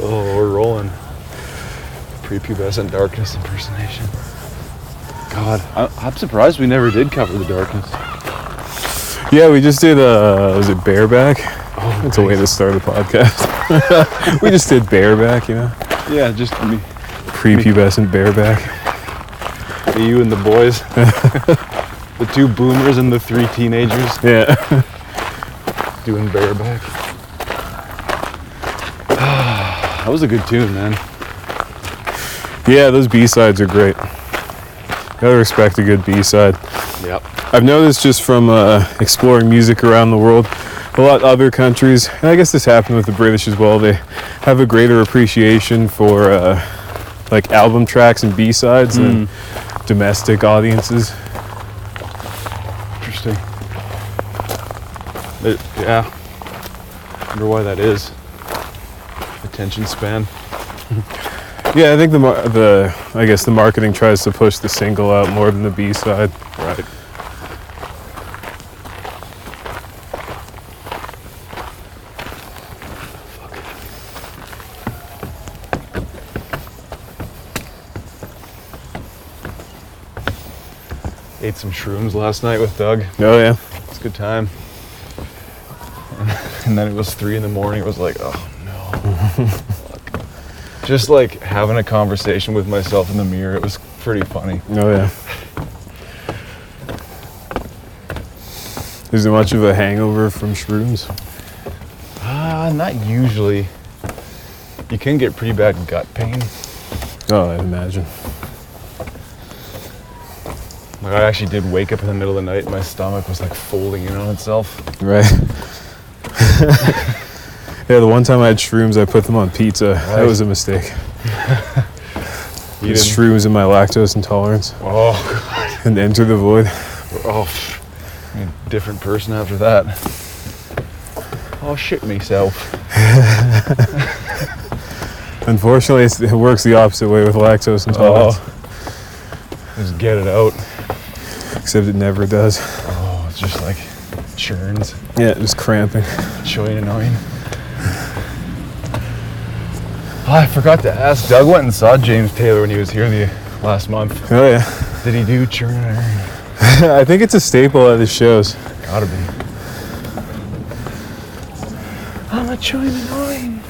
Oh, we're rolling. Prepubescent darkness impersonation. God, I, I'm surprised we never did cover the darkness. Yeah, we just did. Uh, was it bareback? Oh, That's a way to start a podcast. we just did bareback, you know, Yeah, just me, prepubescent bareback. you and the boys. the two boomers and the three teenagers Yeah. doing bareback. That was a good tune, man. Yeah, those B sides are great. Gotta respect a good B side. Yep. I've noticed just from uh, exploring music around the world, a lot of other countries, and I guess this happened with the British as well, they have a greater appreciation for uh, like album tracks and B sides than domestic audiences. Interesting. It- yeah. Wonder why that is. Attention span. Yeah, I think the the I guess the marketing tries to push the single out more than the B side. Right. Ate some shrooms last night with Doug. Oh yeah. It's a good time. And then it was three in the morning. It was like, oh. Just like having a conversation with myself in the mirror. It was pretty funny. Oh yeah. Is there much of a hangover from shrooms? Ah, not usually. You can get pretty bad gut pain. Oh, I imagine. Like I actually did wake up in the middle of the night. and My stomach was like folding in on itself. Right. yeah, the one time I had shrooms, I put them on pizza. That was a mistake. Shrooms in my lactose intolerance Oh, and enter the void. oh. I'm a different person after that. Oh shit myself. Unfortunately, it's, it works the opposite way with lactose intolerance, Oh, just get it out. except it never does. Oh, it's just like churns. Yeah, just cramping. It's really annoying. Oh, I forgot to ask. Doug went and saw James Taylor when he was here the last month. Oh yeah. Did he do churn iron? I think it's a staple at his shows. Gotta be. I'm a chewing annoying.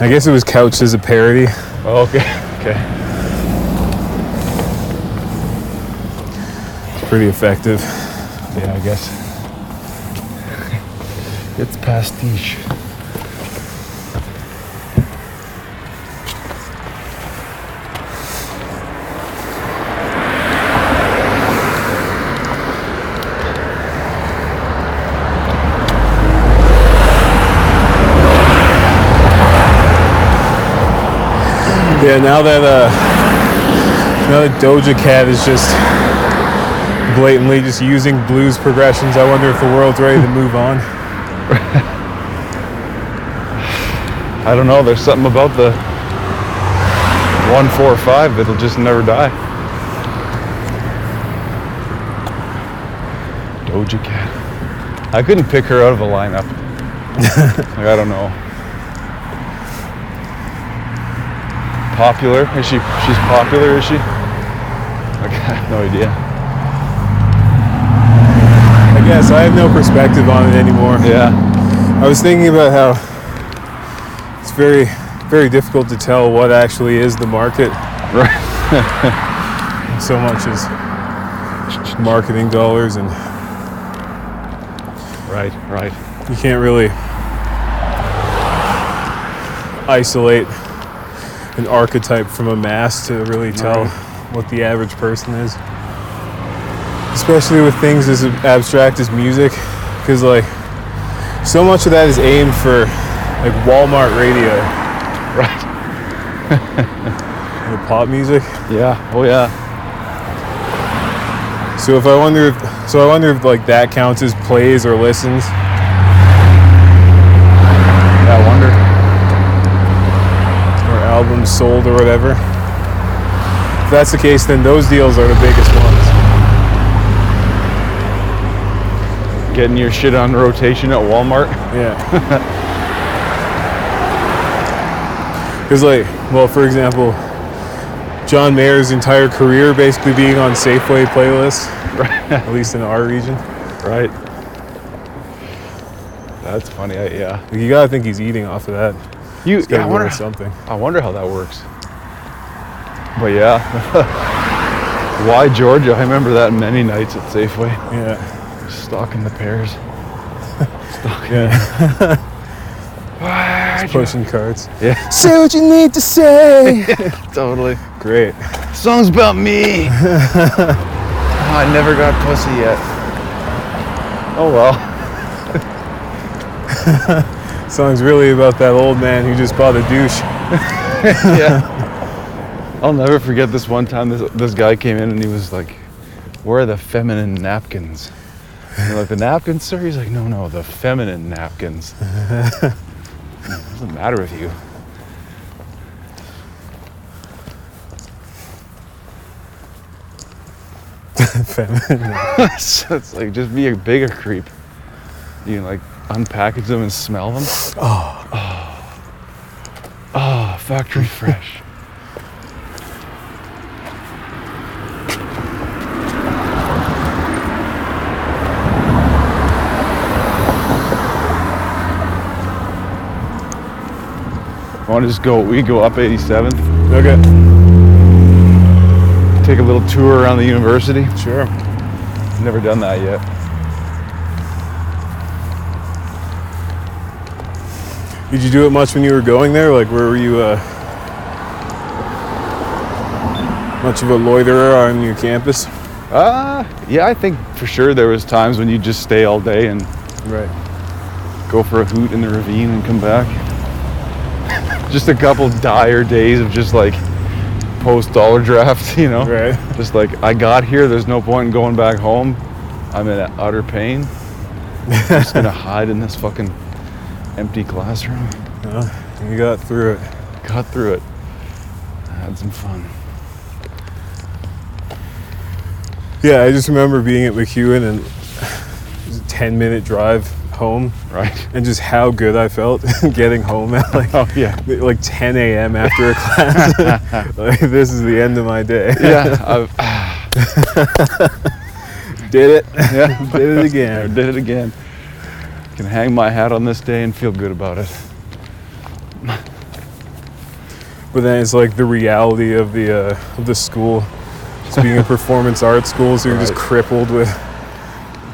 I guess it was couched as a parody. Oh, okay, okay. It's pretty effective. Yeah, I guess. It's pastiche. Yeah, now that uh, now that Doja Cat is just blatantly just using blues progressions, I wonder if the world's ready to move on. I don't know. There's something about the one four five that'll just never die. Doja Cat. I couldn't pick her out of a lineup. like I don't know. Popular? Is she? She's popular? Is she? Like I have no idea. I guess I have no perspective on it anymore. Yeah. I was thinking about how very, very difficult to tell what actually is the market. Right. So much is marketing dollars, and Right. Right. you can't really isolate an archetype from a mass to really tell Right. what the average person is. Especially with things as abstract as music, because like so much of that is aimed for like Walmart radio, Right. the pop music. Yeah. Oh yeah. So if I wonder if so I wonder if like that counts as plays or listens. Yeah. I wonder. or albums sold or whatever. If that's the case, then those deals are the biggest ones. Getting your shit on rotation at Walmart. Yeah. Because, like, well, for example, John Mayer's entire career basically being on Safeway playlists, Right. at least in our region. right. That's funny. I, yeah. You gotta think he's eating off of that. You. Gotta I wonder. something. I wonder how that works. But yeah. Why Georgia? I remember that many nights at Safeway, Yeah. stalking the pears. Yeah. Pushing carts. Yeah, Say what you need to say. totally. Great. Song's about me. Oh, I never got pussy yet. Oh well. Song's really about that old man who just bought a douche. yeah. I'll never forget this one time. This this guy came in and he was like, "Where are the feminine napkins?" Like, "The napkins, sir?" He's like, "No, no, the feminine napkins." What does the matter with you? Feminine. so it's like just be a bigger creep. You can like unpackage them and smell them. Oh. Oh, factory fresh. Want to just go? We go up 87th, Okay. take a little tour around the university. Sure. Never done that yet. Did you do it much when you were going there? Like, where were you? Uh, much of a loiterer on your campus? Uh, yeah, I think for sure there was times when you just stay all day and Right. go for a hoot in the ravine and come back. Just a couple dire days of just like post dollar draft, you know? Right. Just like I got here, there's no point in going back home. I'm in utter pain. I'm just gonna hide in this fucking empty classroom. Well, you got through it. Got through it. Had some fun. Yeah, I just remember being at MacEwan and it was a 10 minute drive home Right? and just how good I felt getting home at like, Oh yeah. like 10 a.m. after a class. like, this is the end of my day. Yeah. I've, Did it. yeah. Did it I again. did it again. Can hang my hat on this day and feel good about it. But then it's like the reality of the uh, of the school. Just being a performance art school, so you're just crippled with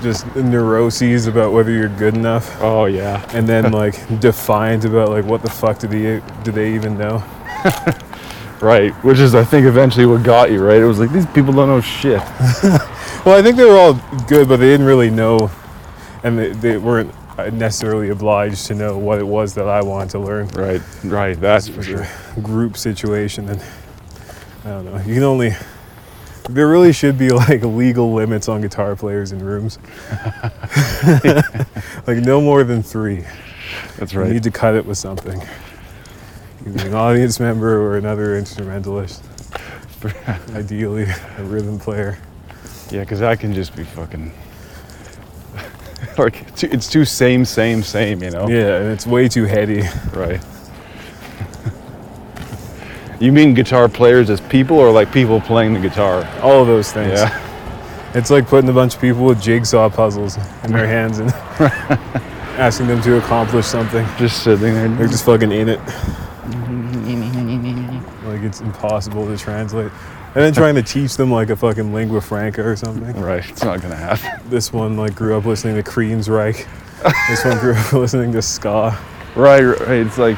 just neuroses about whether you're good enough, Oh yeah. and then like defiant about like what the fuck do they do they even know? Right. Which is I think eventually what got you, right? It was like these people don't know shit. Well, I think they were all good, but they didn't really know, and they, they weren't uh, necessarily obliged to know what it was that I wanted to learn. Right. Right. That's for sure. group situation, and I don't know. You can only. There really should be like legal limits on guitar players in rooms. like no more than three. That's You right. need to cut it with something. Either an audience member or another instrumentalist. Ideally, a rhythm player. Yeah, because that can just be fucking. like it's too, it's too same, same, same. You know. Yeah, and it's way too heady. Right. You mean guitar players as people, or like people playing the guitar? All of those things. Yeah. It's like putting a bunch of people with jigsaw puzzles in their hands and asking them to accomplish something. Just sitting there. They're just fucking in it. like it's impossible to translate. And then trying to teach them like a fucking lingua franca or something. Right. It's not gonna happen. This one like grew up listening to Queensryche. this one grew up listening to ska. Right. Right. It's like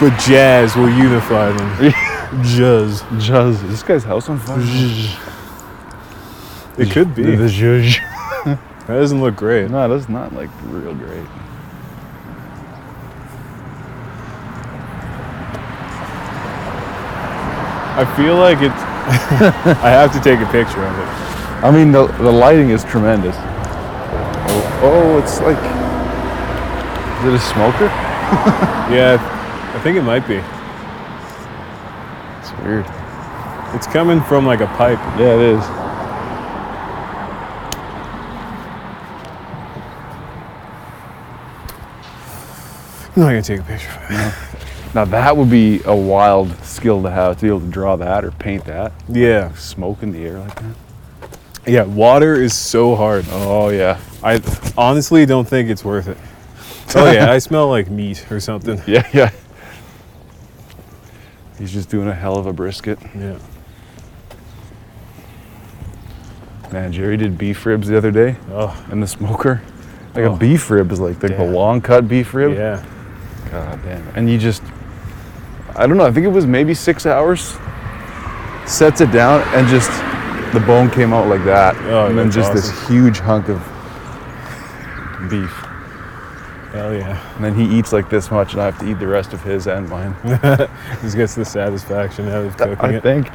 But jazz will unify them. Jazz. Jazz. Is this guy's house on fire? It could be. The, zhuzh. That doesn't look great. No, that's not like real great. I feel like it's. I have to take a picture of it. I mean, the the lighting is tremendous. Oh, oh it's like. Is it a smoker? Yeah, I think it might be. It's weird. It's coming from like a pipe. Yeah, it is. I'm not gonna take a picture of it. Now that would be a wild skill to have to be able to draw that or paint that. Yeah. Smoke in the air like that. Yeah, water is so hard. Oh yeah. I honestly don't think it's worth it. Oh yeah, I smell like meat or something. Yeah, yeah. He's just doing a hell of a brisket. Yeah. Man, Jerry did beef ribs the other day Oh, in the smoker. Like Oh. a beef rib is like the, the long cut beef rib. yeah. God damn. And you just, I don't know, I think it was maybe six hours. Sets it down and just the bone came out like that. Oh, and then just this huge hunk of beef. Hell yeah. And then he eats like this much and I have to eat the rest of his and mine. Just gets the satisfaction out of cooking I it. think.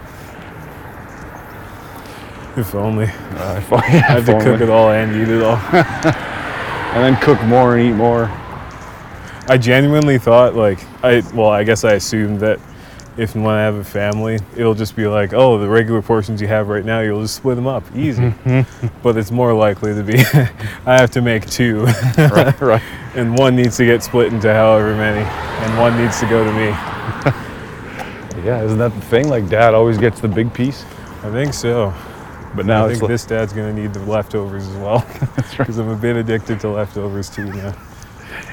If only. Uh, if I, I have to cook it all and eat it all. And then cook more and eat more. I genuinely thought like I well, I guess I assumed that if when I have a family, it'll just be like, oh, the regular portions you have right now, you'll just split them up, easy. but it's more likely to be, I have to make two, right, right. and one needs to get split into however many, and one needs to go to me. Yeah, isn't that the thing? Like dad always gets the big piece. I think so. But now I think like, this dad's gonna need the leftovers as well, because I'm a bit addicted to leftovers too now.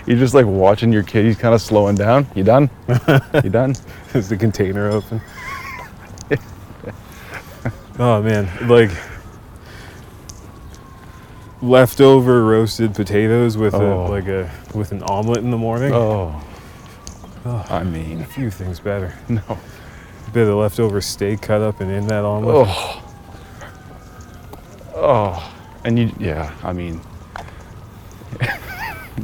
You're just like watching your kid. He's kind of slowing down. You done? you done? Is the container open? oh man, like leftover roasted potatoes with Oh. a like a with an omelet in the morning. Oh. Oh. I mean, A few things better. no. A bit of leftover steak cut up and in that omelet. Oh. Oh. And you, yeah, I mean,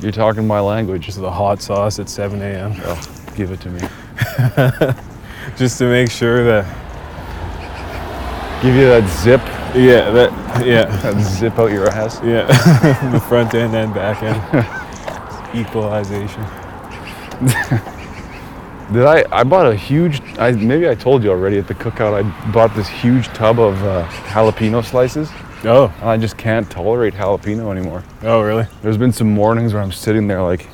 you're talking my language. Just the hot sauce at 7 a.m. Oh, give it to me. Just to make sure that Give you that zip, yeah that yeah that zip out your ass. yeah the front end and back end equalization. Did I? I bought a huge. I maybe I told you already at the cookout. I bought this huge tub of uh, jalapeno slices, Oh and I just can't tolerate jalapeno anymore. oh really? There's been some mornings where I'm sitting there like,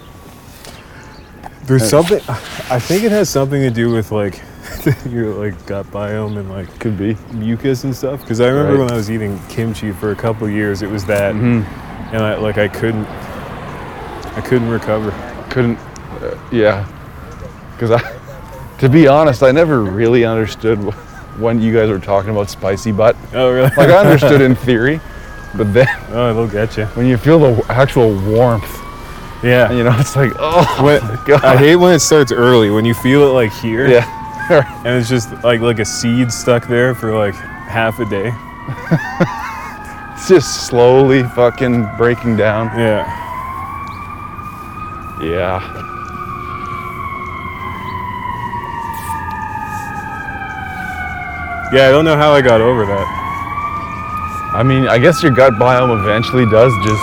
There's something. I think it has something to do with like your like gut biome and like could be. mucus and stuff. Because I remember Right. when I was eating kimchi for a couple years, it was that, Mhm. and I like I couldn't, I couldn't recover. Couldn't. Uh, yeah. Because I, to be honest, I never really understood wh- when you guys were talking about spicy butt. Oh really? Like I understood in theory, but then oh, it'll get you. when you feel the actual warmth, Yeah. you know, it's like, oh When- god. I hate when it starts early. When you feel it like here, Yeah. and it's just like like a seed stuck there for like half a day. It's just slowly fucking breaking down. Yeah. Yeah. Yeah, I don't know how I got over that. I mean, I guess your gut biome eventually does just.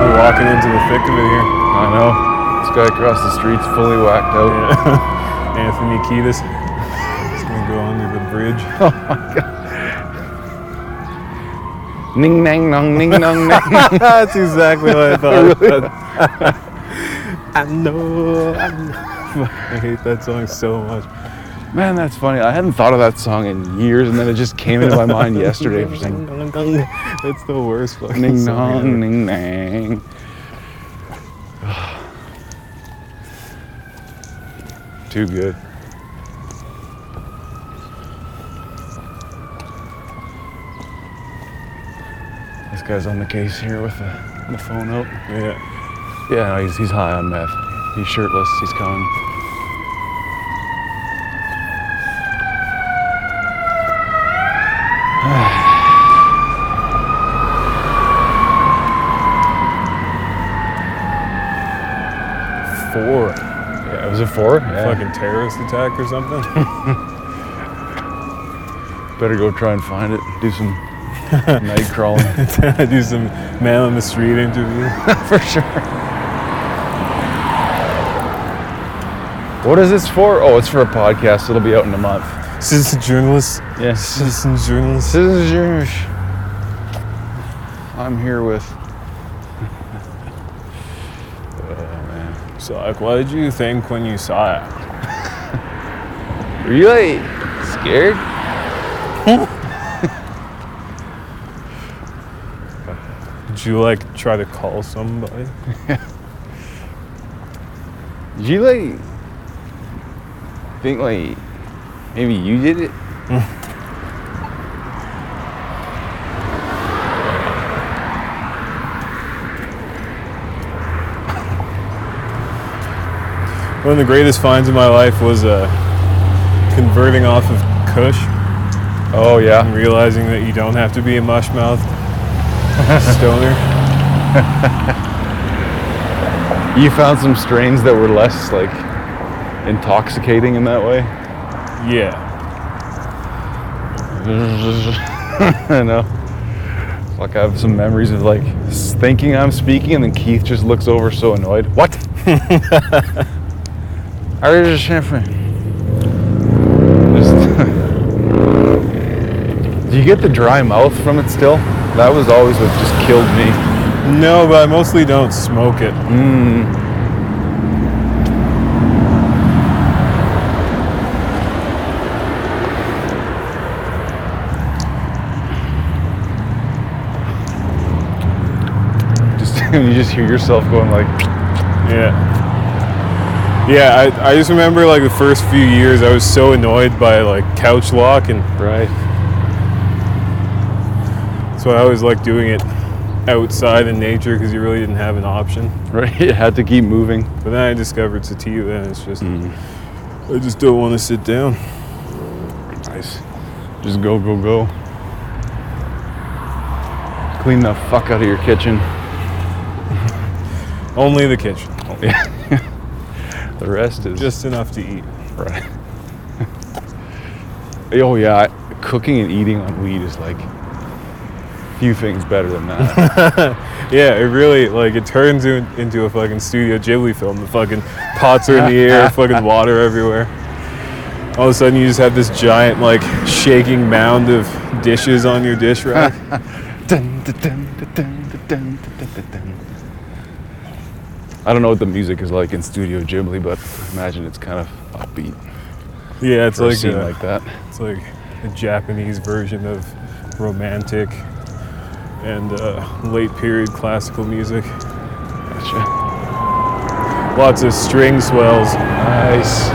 We're walking into the thick of it here. I know. This guy across the street's fully whacked out. Yeah. Anthony Kiedis. He's gonna go under the bridge. Oh my god. Ning nang nong ning nong nang. That's exactly what I thought. I know, I know. I hate that song so much. Man, that's funny. I hadn't thought of that song in years, and then it just came into my mind yesterday. For saying That's the worst fucking ning nong ning nang. Too good. This guy's on the case here with the, the phone up. Yeah. Yeah, no, he's, he's high on meth. He's shirtless. He's coming. Four. Yeah, was it four? Fucking terrorist attack or something? Better go try and find it. Do some night crawling. Do some man on the street interview. For sure. What is this for? Oh, it's for a podcast. It'll be out in a month. Citizen journalist. Yes. Citizen journalist. Scissors. I'm here with. oh man. So, like, what did you think when you saw it? Like scared? Did you like try to call somebody? Did you like think like maybe you did it? One of the greatest finds of my life was uh, converting off of Kush Oh yeah. and realizing that you don't have to be a mushmouth stoner. You found some strains that were less like intoxicating in that way. Yeah. I know. Like I have some memories of like thinking I'm speaking, and then Keith just looks over so annoyed. What? I was just champagne. Just Do you get the dry mouth from it still? That was always what just killed me. No, but I mostly don't smoke it. Hmm. Just you just hear yourself going like, Yeah. Yeah, I, I just remember like the first few years I was so annoyed by like couch lock and right. So I always liked doing it outside in nature because you really didn't have an option. Right. It had to keep moving. But then I discovered sativa and it's just mm. I just don't want to sit down. Nice. Just go, go, go. Clean the fuck out of your kitchen. Only the kitchen. Yeah. the rest is Just enough to eat. right. oh yeah, cooking and eating on weed is like few things better than that. yeah, it really like it turns in, into a fucking Studio Ghibli film. The fucking pots are in the air, fucking water everywhere. All of a sudden, you just have this giant like shaking mound of dishes on your dish rack. I don't know what the music is like in Studio Ghibli, but I imagine it's kind of upbeat. Yeah, it's like a, like that. It's like a Japanese version of romantic and uh, late period classical music. Gotcha. Lots of string swells. Nice.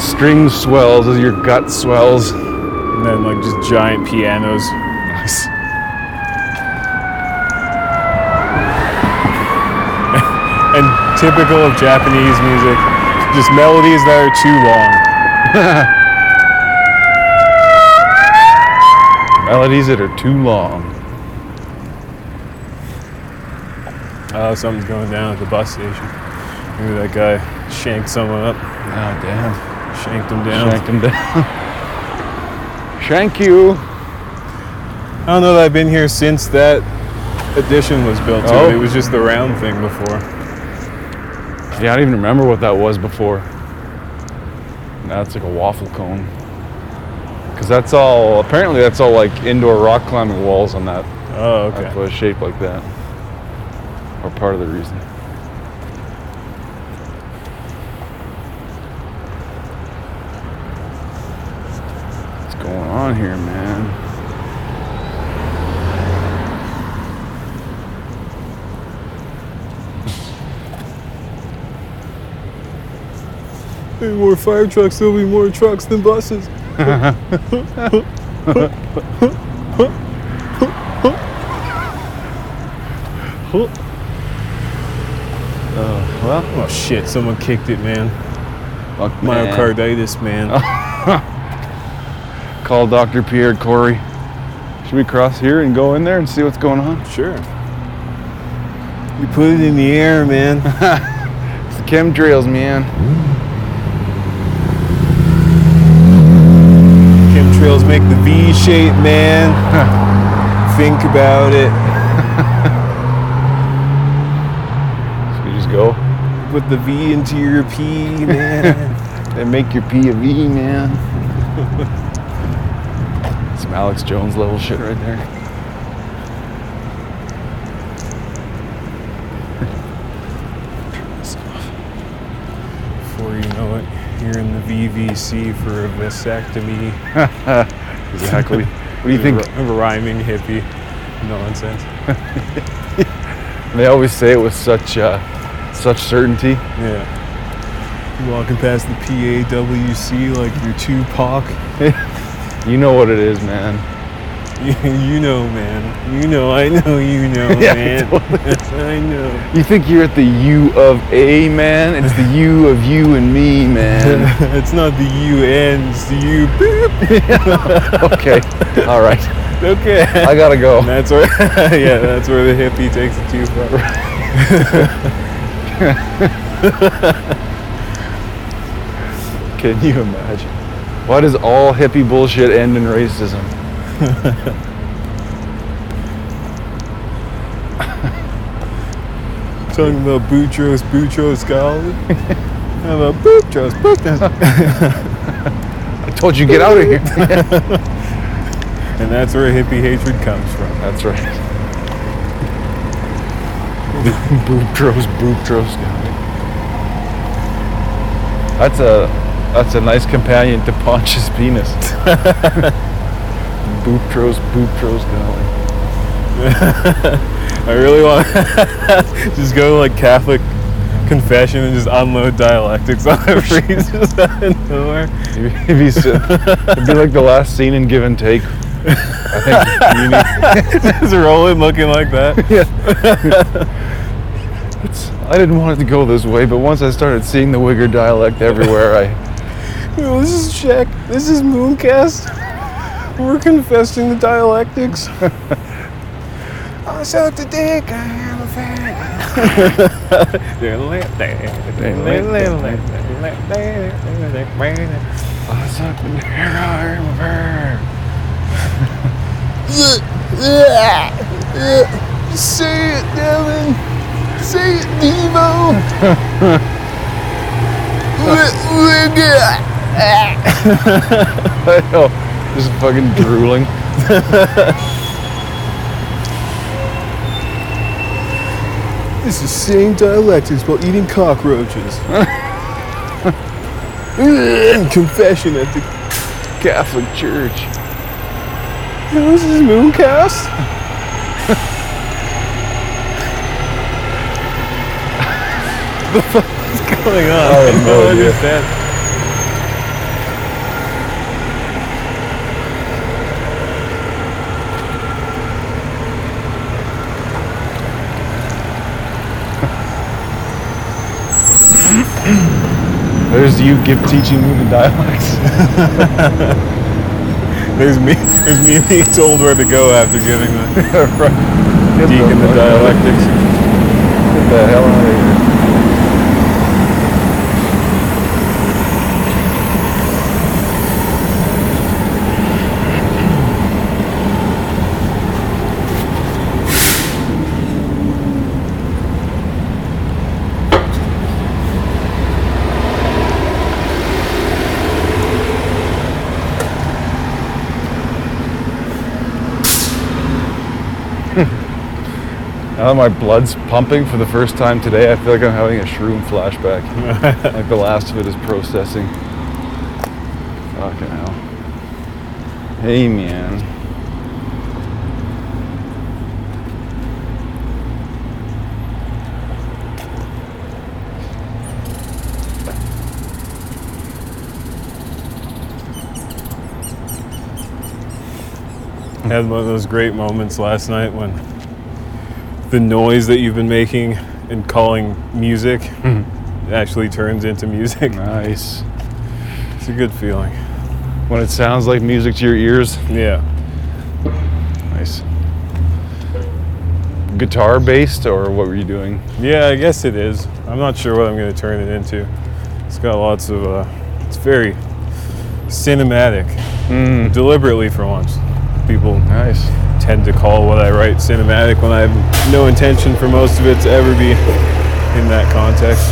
String swells as your gut swells. And then like just giant pianos. Nice. And typical of Japanese music, just melodies that are too long. Melodies that are too long. Oh, something's going down at the bus station. Maybe that guy shanked someone up, Oh, damn. shanked him down. Shanked him down. Shank you. I don't know that I've been here since that addition was built Oh. it. It was just the round thing before. Yeah, I don't even remember what that was before. Now it's like a waffle cone. Because that's all, apparently, that's all like indoor rock climbing walls on that. Oh, That's okay. why it's shaped like that. Or part of the reason. What's going on here, man? Any more fire trucks, there'll be more trucks than buses. Oh, well, Oh shit, someone kicked it, man. fuck man. Myocarditis, man. Call Dr. Pierre Kory. Should we cross here and go in there and see what's going on? Sure. You put it in the air, man. It's the chemtrails, man. Mm. Chemtrails make the V shape, man. Think about it. We just go? put the V into your P, man. They make your P a V, man. Some Alex Jones level shit right there. Before you know it, you're in the VVC for a vasectomy. Exactly. what do you think? R- rhyming hippie nonsense. They always say it with such uh, such certainty. Yeah. You walking past the PAWC like you're Tupac. You know what it is, man. you know, man. You know, I know, you know, Yeah, man. I know. You think you're at the U of A, man? It's the U of you and me, man. it's not the UN, it's the U. Boop. okay. All right. Okay. I gotta go. That's where, yeah, that's where the hippie takes it too far. Can you imagine? Why does all hippie bullshit end in racism? Talking about Boutros, Boutros. How about Boutros, Boutros? I told you get out of here. And that's where hippie hatred comes from. That's right. Booptros, Booptros. That's a that's a nice companion to Pontius penis. Booptros, Booptros, golly. I really want to just go to like Catholic confession and just unload dialectics on priest just out of nowhere. It'd be, so- it'd be like the last scene in Give and Take. I think you just rolling looking like that. it's, I didn't want it to go this way, but once I started seeing the Wigger dialect everywhere, I Yo, this is Shaq. This is Mooncast. We're confessing the dialectics. I sucked a dick. I am a fan. I suck the dick, I am a bear. Say it, Devin. Say it, Devo. I know, just fucking drooling. This is saying dialectics while eating cockroaches. Confession at the. Catholic Church. Yo, this is Mooncast. the fuck is going on? I have no don't idea. Understand. There's you give teaching me the dialects. There's me. There's me being told where to go after giving the Get deacon the fuck- dialectics. Get the hell out of here. Now that my blood's pumping for the first time today, I feel like I'm having a shroom flashback. like the last of it is processing. Fucking hell. Hey, man. I had one of those great moments last night when the noise that you've been making and calling music actually turns into music. Nice. It's a good feeling. When it sounds like music to your ears, Yeah. nice. Guitar based, or what were you doing? Yeah, I guess it is. I'm not sure what I'm going to turn it into. It's got lots of, uh, it's very cinematic, Mm, deliberately for once. People nice. Tend to call what I write cinematic when I have no intention for most of it to ever be in that context.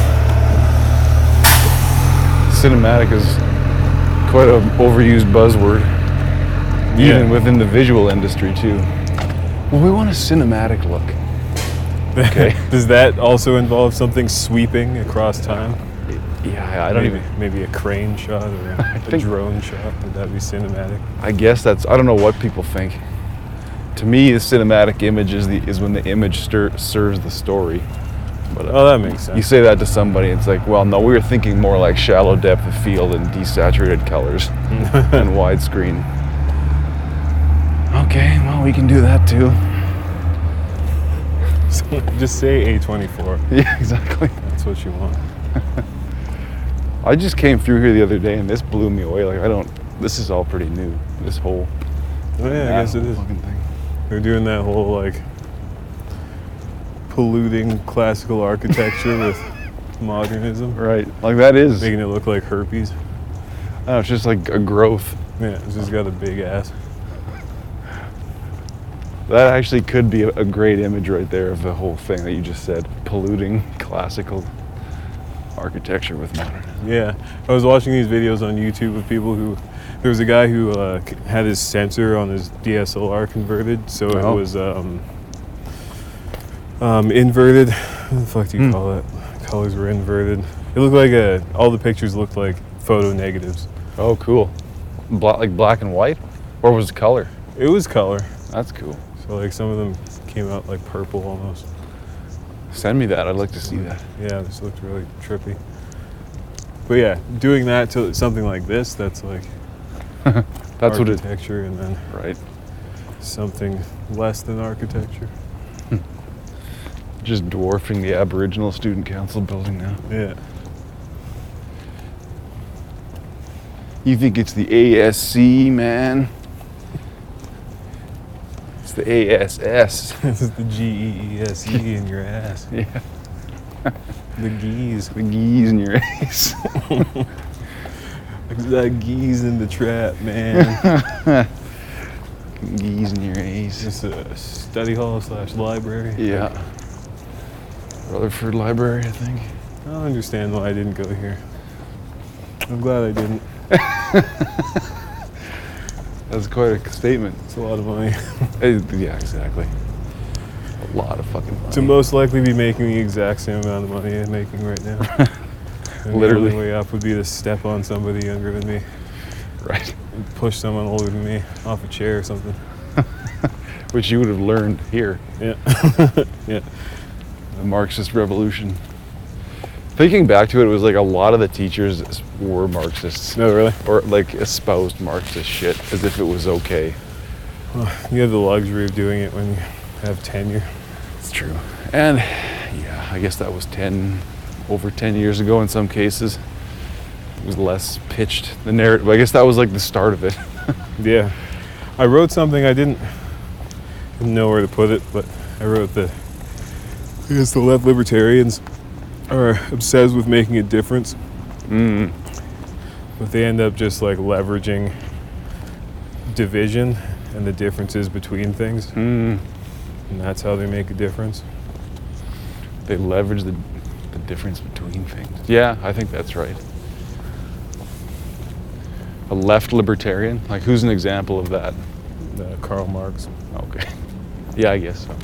cinematic is quite an overused buzzword, even within the visual industry too. Well, we want a cinematic look. Okay. Does that also involve something sweeping across time? Yeah, I don't maybe, even. maybe a crane shot or a drone shot. Would that be cinematic? I guess that's. I don't know what people think. To me, the cinematic image is the is when the image stir, serves the story. But uh, Oh, that makes sense. you say that to somebody, it's like, well, no, we were thinking more like shallow depth of field and desaturated colors and widescreen. Okay, well, we can do that too. Just say A24. Yeah, exactly. That's what you want. I just came through here the other day and this blew me away. Like, I don't. This is all pretty new. This whole. Oh, yeah, I guess it is. Fucking thing. They're doing that whole like polluting classical architecture with modernism, Right. Like that is. making it look like herpes. I it's just like a growth. Yeah, it's just got a big ass. That actually could be a, a great image right there of the whole thing that you just said. Polluting classical architecture with modernism. Yeah, I was watching these videos on YouTube of people who. There was a guy who uh, had his sensor on his DSLR converted, so it Oh. was um, um, inverted. What the fuck do you Hmm. call it? Colors were inverted. It looked like a. All the pictures looked like photo negatives. Oh, cool. Bla- like black and white? Or was it color? It was color, That's cool. so like some of them came out like purple almost. Send me that. I'd like to see that. Yeah, this looked really trippy. But yeah, doing that to something like this, that's like That's what it. architecture, and then Right. something less than architecture. Just dwarfing the Aboriginal Student Council building now. Yeah. You think it's the ASC, man? It's the ASS. this is the G E E S E in your ass. Yeah. The geese. The geese in your That geese in the trap, man. geese in your ace. It's a study hall slash library. Yeah. Rutherford Library, I think. I don't understand why I didn't go here. I'm glad I didn't. That's quite a statement. It's a lot of money. Yeah, exactly. A lot of fucking money. to most likely be making the exact same amount of money I'm making right now. And Literally. The only way up would be to step on somebody younger than me, right. and push someone older than me off a chair or something. Which you would have learned here, Yeah. yeah. the Marxist revolution. Thinking back to it, it was like a lot of the teachers were Marxists. No, really? Or like espoused Marxist shit as if it was okay. You have the luxury of doing it when you have tenure. It's true. And yeah, I guess that was 10, over 10 years ago in some cases. It was less pitched. The narrative, I guess that was like the start of it. Yeah. I wrote something I didn't, didn't know where to put it, but I wrote the, I guess the left libertarians are obsessed with making a difference, Mm. but they end up just like leveraging division and the differences between things, Mm. and that's how they make a difference. They leverage the, the difference between things. Yeah, I think that's right. A left libertarian? Like, who's an example of that? Uh, Karl Marx. Okay. Yeah, I guess so.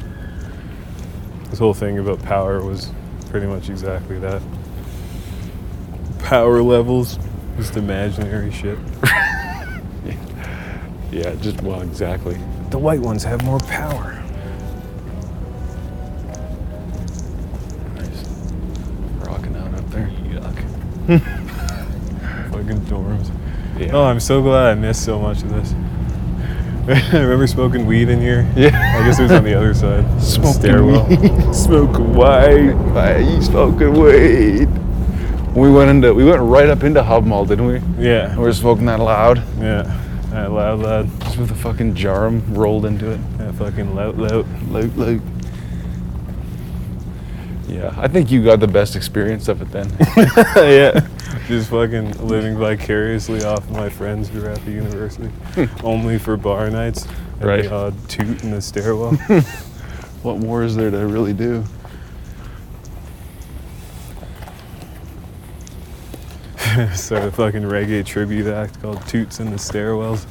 This whole thing about power was pretty much exactly that. Power levels, just imaginary shit. Yeah, just, well, exactly. The white ones have more power. Yeah. Oh, I'm so glad I missed so much of this. I remember smoking weed in here. Yeah. I guess it was on the other side. Smoking stairwell. weed. Smoking white. Hey, you smoking weed. We went into, we went right up into Hub Mall, didn't we? Yeah. We were smoking that loud. Yeah. That loud lad. Just with a fucking Djarum rolled into it. That fucking lout lout. Loot, loot. Yeah, I think you got the best experience of it then. yeah. Just fucking living vicariously off my friends who are at the university. Only for bar nights. And Right. The odd toot in the stairwell. what more is there to really do? so a fucking reggae tribute act called Toots in the Stairwells.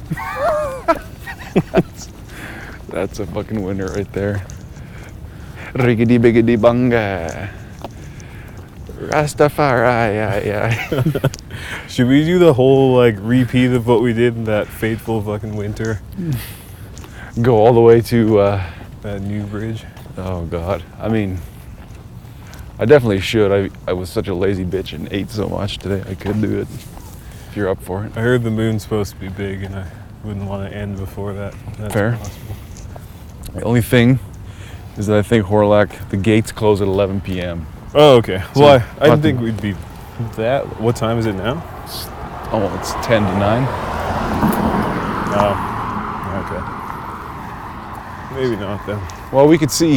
That's a fucking winner right there. Riggedy biggedy bunga. Rastafari, yeah, yeah. Should we do the whole like repeat of what we did in that fateful fucking winter? Go all the way to, uh, That new bridge. oh god. I mean, I definitely should. I, I was such a lazy bitch and ate so much today. I could do it. If you're up for it. I heard the moon's supposed to be big, and I wouldn't want to end before that. That's Fair. possible. The only thing is that I think Hawrelak, the gates close at 11 p.m. Oh, okay. So, well, I, I didn't think we'd be that. What time is it now? It's, oh, it's 10 to 9. Oh, okay. Maybe not then. Well, we could see.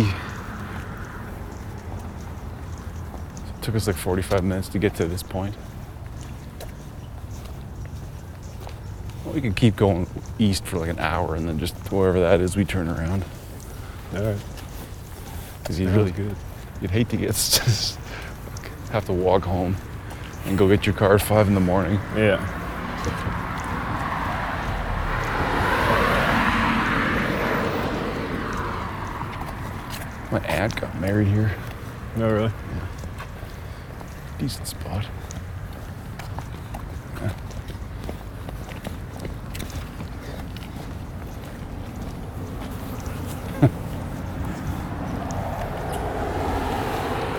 It took us like 45 minutes to get to this point. Well, we could keep going east for like an hour and then just wherever that is, we turn around. All right. Because you'd really good. you'd hate to get have to walk home and go get your car at five in the morning. Yeah. My aunt got married here. No, really. Decent spot.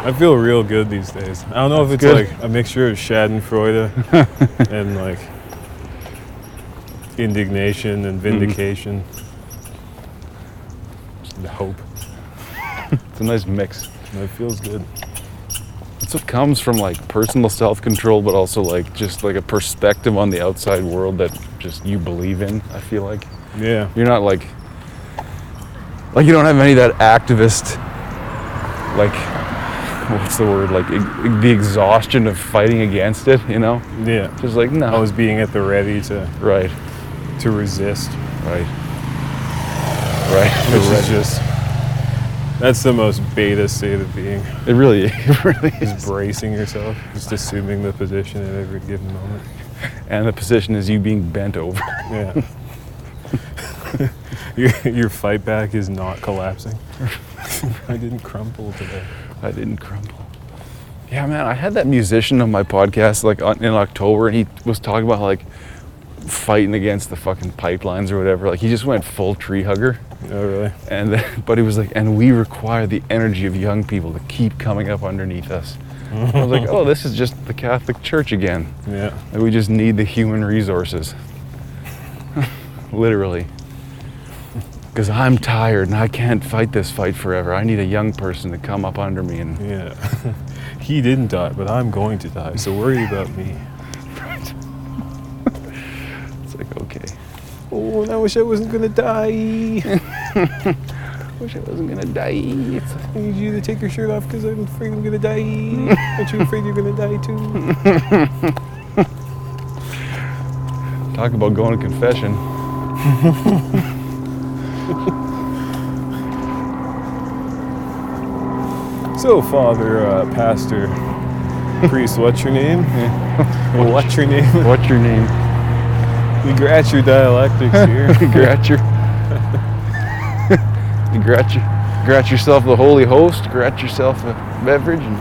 I feel real good these days. I don't know if it's good. like a mixture of Schadenfreude and like indignation and mm-hmm. vindication. Just the hope. It's a nice mix. It feels good. It's what comes from like personal self-control, but also like just like a perspective on the outside world that just you believe in. I feel like Yeah. you're not like like you don't have any of that activist like what's the word like e- the exhaustion of fighting against it. You know, Yeah. just like no, Always being at the ready to right, to resist. right, right. Which is just that's the most beta state of being. it really, it really is. Just bracing yourself, just assuming the position at every given moment. And the position is you being bent over. Yeah. your, your fight back is not collapsing. I didn't crumple today. I didn't crumble. Yeah, man, I had that musician on my podcast like in October, and he was talking about like fighting against the fucking pipelines or whatever. Like he just went full tree hugger, Oh, really? and then, but he was like, and we require the energy of young people to keep coming up underneath us. I was like, oh, this is just the Catholic Church again. Yeah. Like, we just need the human resources, literally. Because I'm tired and I can't fight this fight forever. I need a young person to come up under me and Yeah. he didn't die, but I'm going to die, so worry about me. It's like, okay. Oh, and I wish I wasn't gonna die. Wish I wasn't gonna die. It's I need you to take your shirt off because I'm afraid I'm gonna die. Aren't you afraid you're gonna die too? talk about going to confession. So, Father, uh, Pastor, Priest, what's your name? what's your name? What's your name? We grat your dialectics here. Grat your. you grat, your, grat yourself the holy host, grat yourself a beverage, and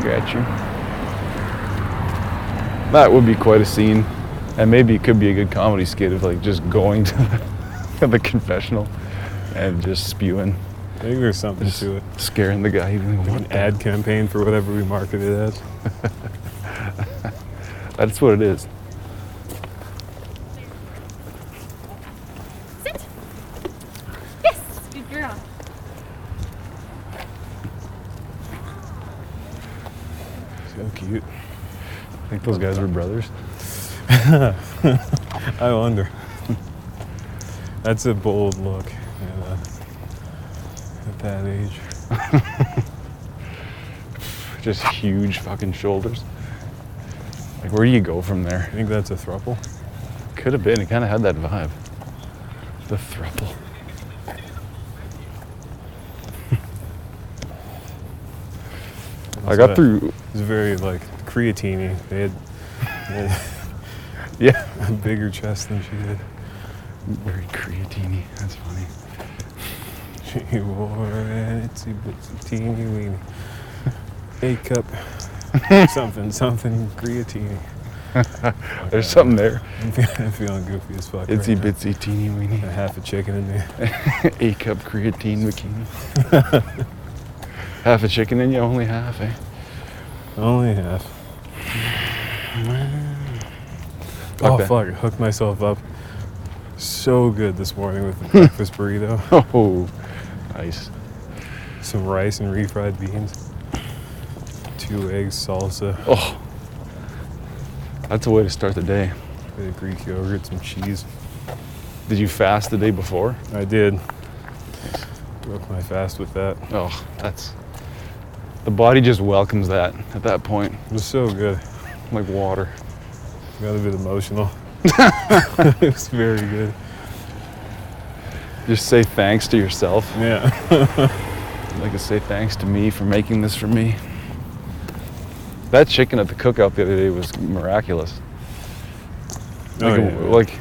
grat you. That would be quite a scene. And maybe it could be a good comedy skit of like just going to the, to the confessional and just spewing, I think there's something just to it. scaring the guy. He'd like, Like what an the- ad campaign for whatever we market it as. That's what it is. Sit. Yes, good girl. So cute. I think those guys were brothers. I wonder. That's a bold look at, uh, at that age. Just huge fucking shoulders. Like, where do you go from there? I think that's a thruple. Could have been. It kind of had that vibe. The thruple. I got through. It was very like creatine. They had Yeah. a bigger chest than she did. Very creatine That's funny. She wore an itsy bitsy teeny weeny. A cup. something, something creatine. There's something there. I'm feeling, goofy as fuck. Itsy right bitsy teeny A weeny. half a chicken in me. A cup creatine bikini. half a chicken in you, only half, eh? Only half. Oh Okay. fuck! Hooked myself up so good this morning with the breakfast burrito. Oh, nice. Some rice and refried beans. Two eggs, salsa, Oh, that's a way to start the day. bit of Greek yogurt, some cheese. Did you fast the day before? I did. Broke my fast with that. Oh, that's. The body just welcomes that at that point, It was so good. like water. Got a bit emotional. it was very good. Just say thanks to yourself. Yeah. Like to say thanks to me for making this for me. That chicken at the cookout the other day was miraculous. Oh, Like, yeah. it, like,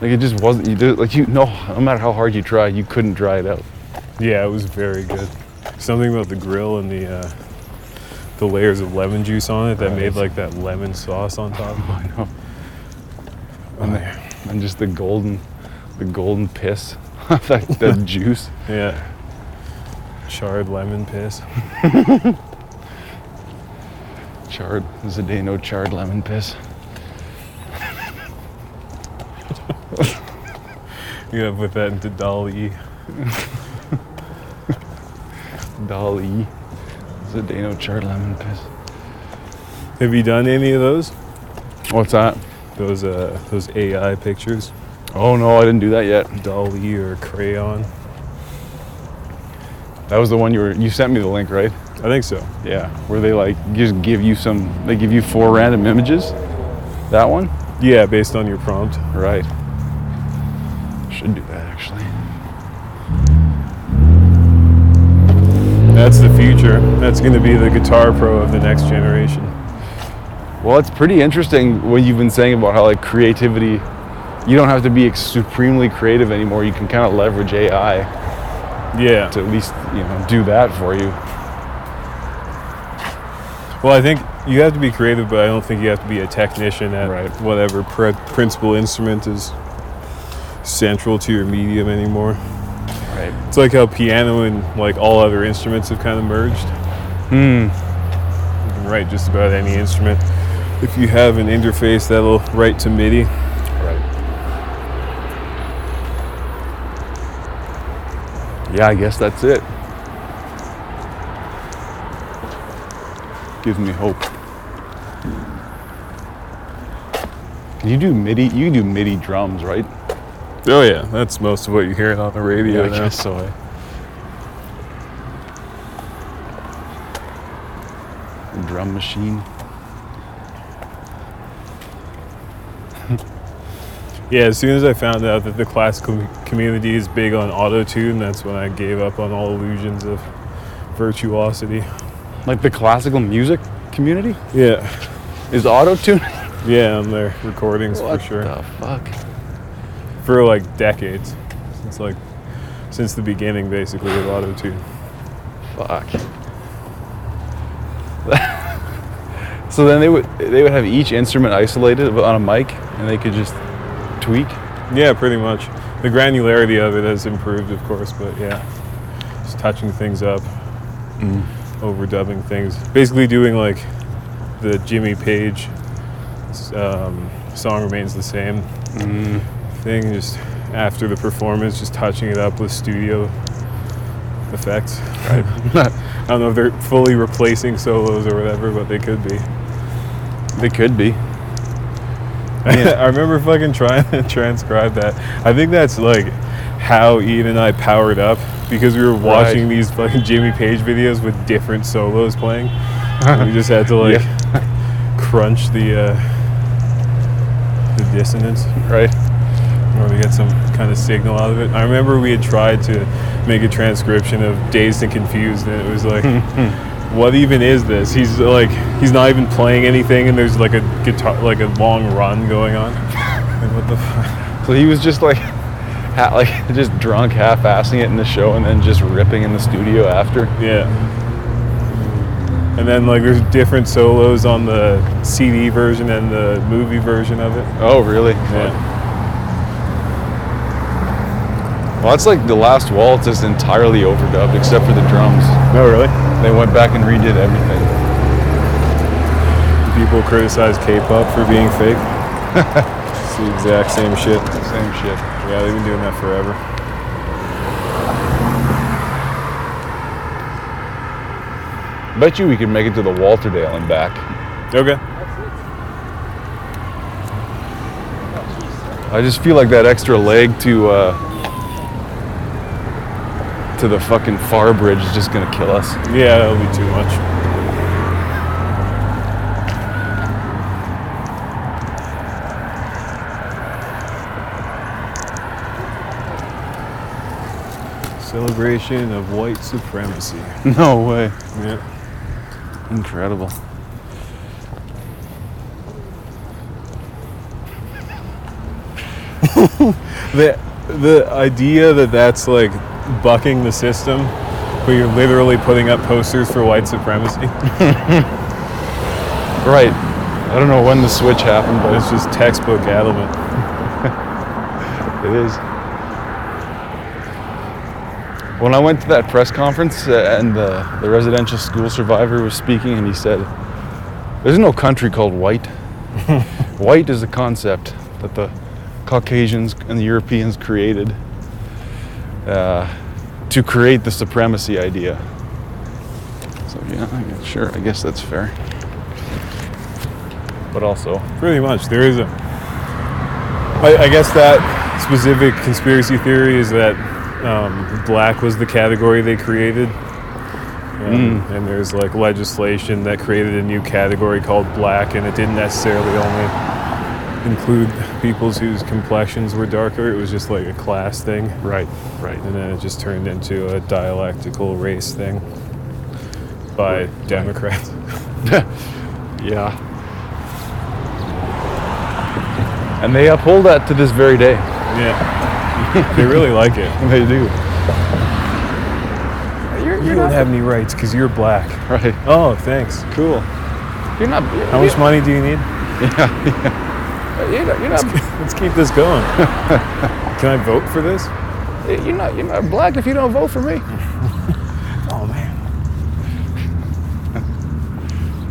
like it just wasn't. You did like you no. No matter how hard you try, you couldn't dry it out. Yeah, it was very good. Something about the grill and the uh, the layers of lemon juice on it that made like that lemon sauce on top. I know. Oh, And, the, and just the golden, the golden piss, that, that juice. yeah. Charred lemon piss. Charred. Zdeno charred lemon piss. You gotta put that into DALL-E. Dali. Zdeno charred lemon piss. Have you done any of those? What's that? Those uh those AI pictures? Oh no, I didn't do that yet. DALL-E or Craiyon? That was the one you were. You sent me the link, right? I think so. Yeah. Where they like just give you some. They give you four random images. That one. Yeah, based on your prompt. Right. Should do that actually. That's the future. That's gonna be the Guitar Pro of the next generation. Well, it's pretty interesting what you've been saying about how like creativity, you don't have to be supremely creative anymore. You can kind of leverage AI Yeah. to at least you know do that for you. Well, I think you have to be creative, but I don't think you have to be a technician at Right. whatever pre- principal instrument is central to your medium anymore. Right. It's like how piano and like all other instruments have kind of merged. Hmm. You can write just about any instrument if you have an interface that'll write to MIDI. Right. Yeah, I guess that's it. Gives me hope. You do MIDI? You do MIDI drums, right? Oh yeah, that's most of what you're hearing on the radio I now. guess so. eh? Drum machine. Yeah, as soon as I found out that the classical community is big on auto tune, that's when I gave up on all illusions of virtuosity. Like the classical music community Yeah, is auto tune. yeah, on their recordings What for sure. the fuck? For like decades, since like since the beginning, basically of auto tune. Fuck. so then they would they would have each instrument isolated on a mic, and they could just tweak. Yeah, pretty much. The granularity of it has improved, of course, but yeah, just touching things up, overdubbing things, basically doing like the Jimmy Page um, song remains the same thing. Just after the performance, just touching it up with studio effects. I don't know if they're fully replacing solos or whatever, but they could be. they could be. I remember fucking trying to transcribe that. I think that's like how Ian and I powered up because we were watching Right. these fucking Jimmy Page videos with different solos playing. We just had to like crunch the uh, the dissonance Right. or we get some kind of signal out of it. I remember we had tried to make a transcription of Dazed and Confused, and it was like what even is this? He's like, he's not even playing anything, and there's like a guitar, like a long run going on. Like, what the? F- So he was just like, ha- like just drunk, half-assing it in the show, and then just ripping in the studio after. yeah. And then like, there's different solos on the CD version and the movie version of it. Oh, really? Yeah. Well, it's like the last waltz is entirely overdubbed except for the drums. No, really. They went back and redid everything. People criticize K-pop for being fake. it's the exact same shit. Same shit. Yeah, they've been doing that forever. Bet you we could make it to the Walterdale and back. Okay. I just feel like that extra leg to uh, to the fucking far bridge is just gonna kill us. Yeah, that'll be too much. Celebration of white supremacy. No way. Yeah. Incredible. The the idea that that's like bucking the system, but you're literally putting up posters for white supremacy. Right. I don't know when the switch happened, but It's just textbook element. It is. When I went to that press conference uh, and the, the residential school survivor was speaking, and he said, There's no country called white. white is a concept that the Caucasians and the Europeans created uh, to create the supremacy idea. So, yeah, I guess, sure, I guess that's fair. But also, Pretty much. There is a. I, I guess that specific conspiracy theory is that um, black was the category they created. Um, And there's like legislation that created a new category called black, and it didn't necessarily only include peoples whose complexions were darker. It was just like a class thing. right, right. And then it just turned into a dialectical race thing by Democrats. Yeah. And they uphold that to this very day. Yeah. they really like it. They do. You're, You don't have any rights because you're black. right. Oh, thanks. Cool. You're not. How much money do you need? You're not. You're not, Let's keep this going. Can I vote for this? you're not. You're not black if you don't vote for me. Oh man.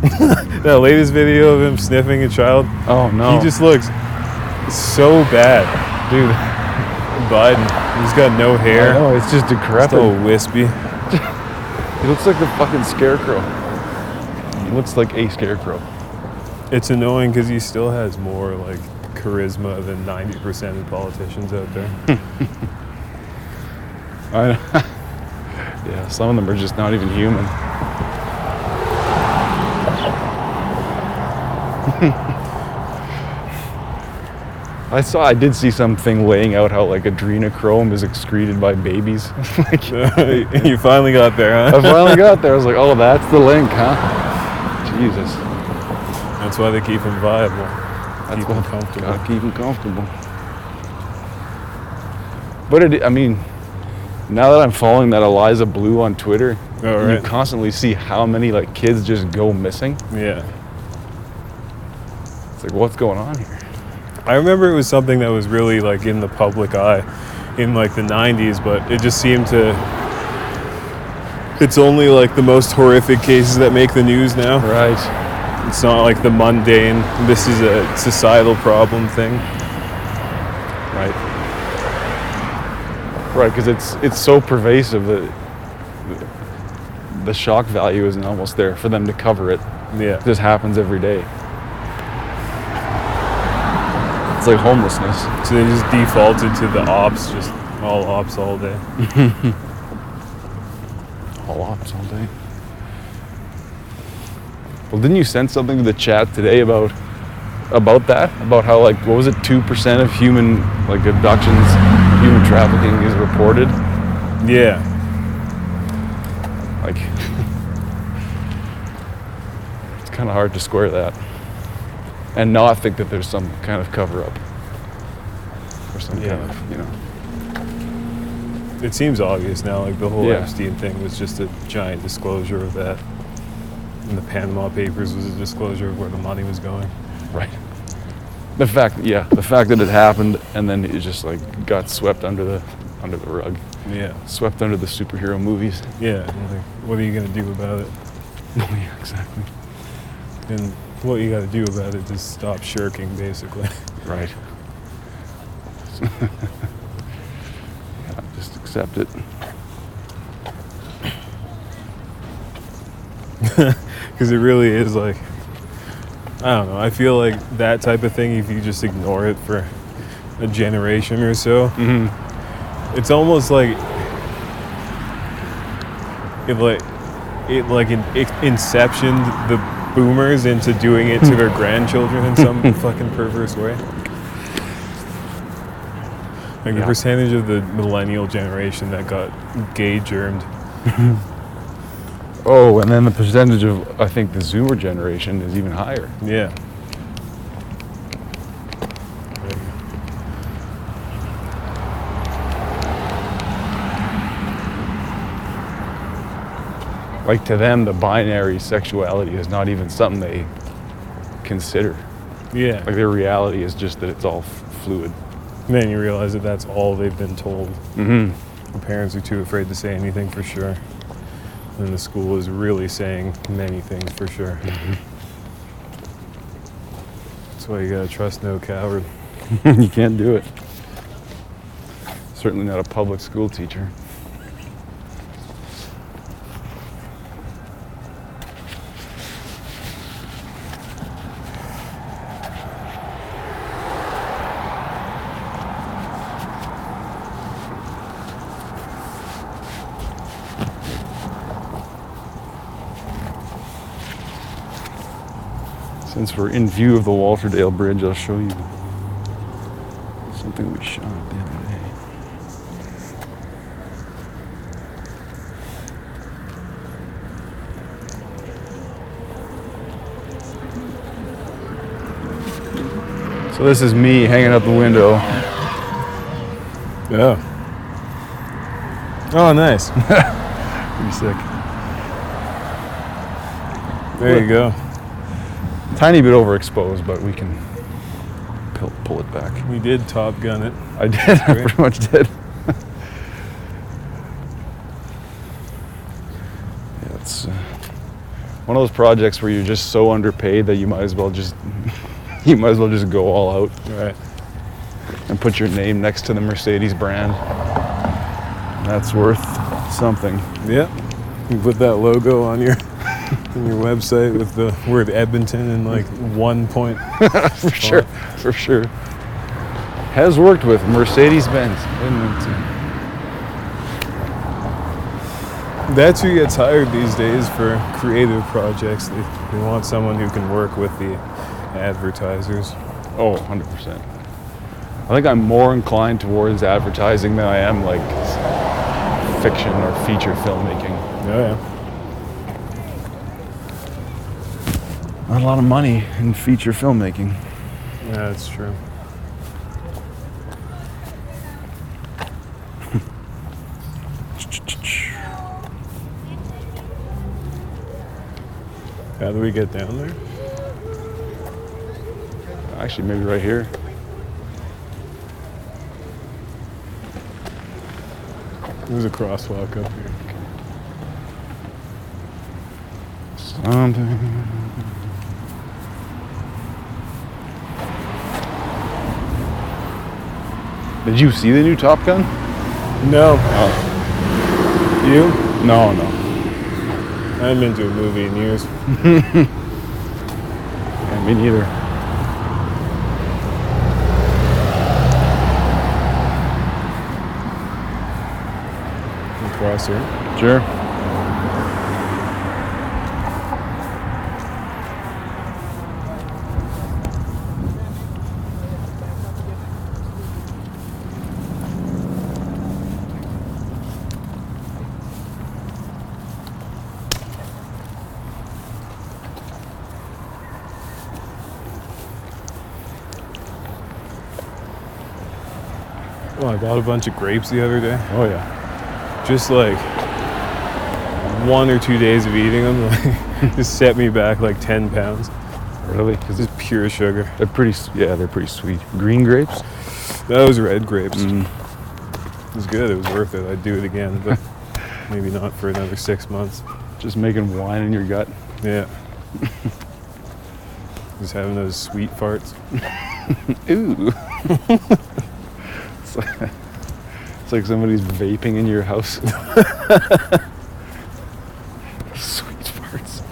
that latest video of him sniffing a child, Oh no. he just looks so bad. dude. Biden, he's got no hair. know it's just decrepit. Still wispy. He looks like the fucking scarecrow. He looks like a scarecrow. It's annoying because he still has more like charisma than 90% of politicians out there. I yeah, some of them are just not even human. I saw, I did see something laying out how like adrenochrome is excreted by babies. like, you finally got there, I finally got there. I was like, oh, that's the link, huh? Jesus. That's why they keep them viable. That's keep what comfortable. Gotta keep him comfortable. But it, I mean, now that I'm following that Eliza Bleu on Twitter, Oh, you constantly see how many like kids just go missing. Yeah. It's like, what's going on here? I remember it was something that was really like in the public eye in like the 90s, but it just seemed to. It's only like the most horrific cases that make the news now. Right. It's not like the mundane, this is a societal problem thing. Right. Right, because it's it's so pervasive that the shock value isn't almost there for them to cover it. Yeah. It just happens every day. It's like homelessness. So they just defaulted to the ops, just all ops all day. All ops all day. Well, didn't you send something to the chat today about about that? About how like what was it, two percent of human like abductions, human trafficking is reported? Yeah. Like it's kind of hard to square that and not think that there's some kind of cover up or some Yeah. kind of, you know. It seems obvious now. Like the whole Yeah. Epstein thing was just a giant disclosure of that. And the Panama Papers was a disclosure of where the money was going. Right. The fact, yeah, the fact that it happened and then it just like got swept under the under the rug, Yeah. swept under the superhero movies. Yeah. Like, what are you gonna do about it? Oh yeah, exactly. And what you got to do about it is stop shirking, basically. Right. yeah, just accept it. Because it really is like, I don't know. I feel like that type of thing, if you just ignore it for a generation or so, Mm-hmm. it's almost like it like it like in, it inceptioned the boomers into doing it to their grandchildren in some fucking perverse way. Like the percentage of the millennial generation that got gay germed. Oh, and then the percentage of I think the Zoomer generation is even higher. Yeah. Like to them, the binary sexuality is not even something they consider. Yeah. Like their reality is just that it's all f- fluid. And then you realize that that's all they've been told. Mm-hmm. The parents are too afraid to say anything for sure. And the school is really saying many things for sure. That's why you gotta trust no coward. you can't do it. Certainly not a public school teacher. Since we're in view of the Walterdale Bridge, I'll show you something we shot the other day. So this is me hanging out the window. Yeah. Oh, nice. Pretty sick. There you go. Tiny bit overexposed, but we can pull, pull it back. We did Top Gun it. I did. I pretty much did. yeah, it's uh, one of those projects where you're just so underpaid that you might as well just you might as well just go all out Right. and put your name next to the Mercedes brand. That's worth something. Yep. You put that logo on your on your website with the word Edmonton in like one point. for sure. For sure. Has worked with Mercedes Benz. Edmonton. That's who gets hired these days for creative projects. They, they want someone who can work with the advertisers. Oh, 100%. I think I'm more inclined towards advertising than I am like fiction or feature filmmaking. Oh yeah. Not a lot of money in feature filmmaking. Yeah, that's true. How do we get down there? Actually, maybe right here. There's a crosswalk up here. Something. Did you see the new Top Gun? No. Oh. You? No, no. I haven't been to a movie in years. Yeah, me neither. Across here. Sure. Well, I bought a bunch of grapes the other day. Oh yeah. Just like one or two days of eating them, like, just set me back like 10 pounds. Really? Because Just pure sugar. they're pretty. Yeah, they're pretty sweet. Green grapes. That was red grapes. Mm. It was good. It was worth it. I'd do it again, but maybe not for another six months. Just making wine in your gut. Yeah. Just having those sweet farts. Ooh. It's, like, somebody's vaping in your house. Sweet farts.